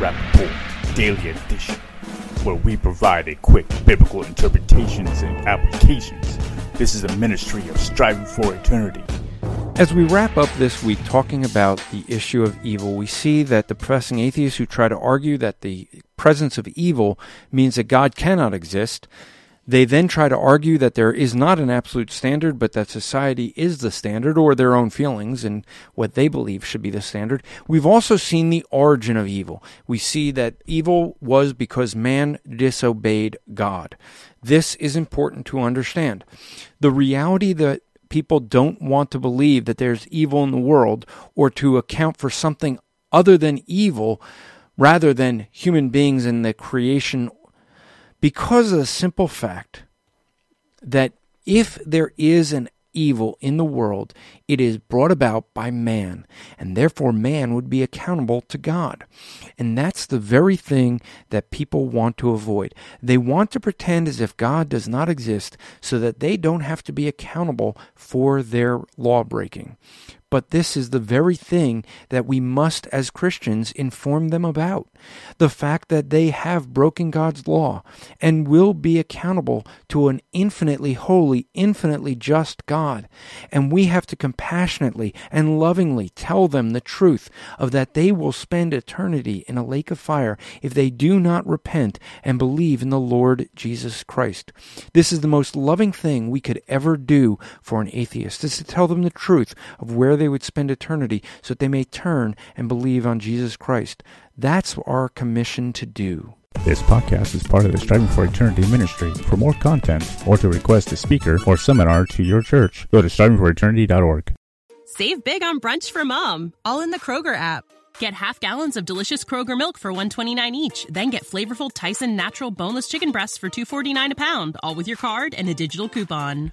Welcome to the Rapp Report Daily Edition, where we provide a quick biblical interpretations and applications. This is a ministry of striving for eternity. As we wrap up this week talking about the issue of evil, we see that the professing atheists who try to argue that the presence of evil means that God cannot exist they then try to argue that there is not an absolute standard, but that society is the standard, or their own feelings and what they believe should be the standard. We've also seen the origin of evil. We see that evil was because man disobeyed God. This is important to understand. The reality that people don't want to believe that there's evil in the world or to account for something other than evil rather than human beings in the creation because of the simple fact that if there is an evil in the world, it is brought about by man, and therefore man would be accountable to God. And that's the very thing that people want to avoid. They want to pretend as if God does not exist so that they don't have to be accountable for their law breaking. But this is the very thing that we must, as Christians, inform them about. The fact that they have broken God's law and will be accountable to an infinitely holy, infinitely just God. And we have to compassionately and lovingly tell them the truth of that they will spend eternity in a lake of fire if they do not repent and believe in the Lord Jesus Christ. This is the most loving thing we could ever do for an atheist, is to tell them the truth of where they would spend eternity so that they may turn and believe on Jesus Christ. That's our commission to do. This podcast is part of the Striving for Eternity ministry. For more content or to request a speaker or seminar to your church, go to strivingforeternity.org. Save big on brunch for mom, all in the Kroger app. Get half gallons of delicious Kroger milk for 129 each, then get flavorful Tyson natural boneless chicken breasts for 249 a pound, all with your card and a digital coupon.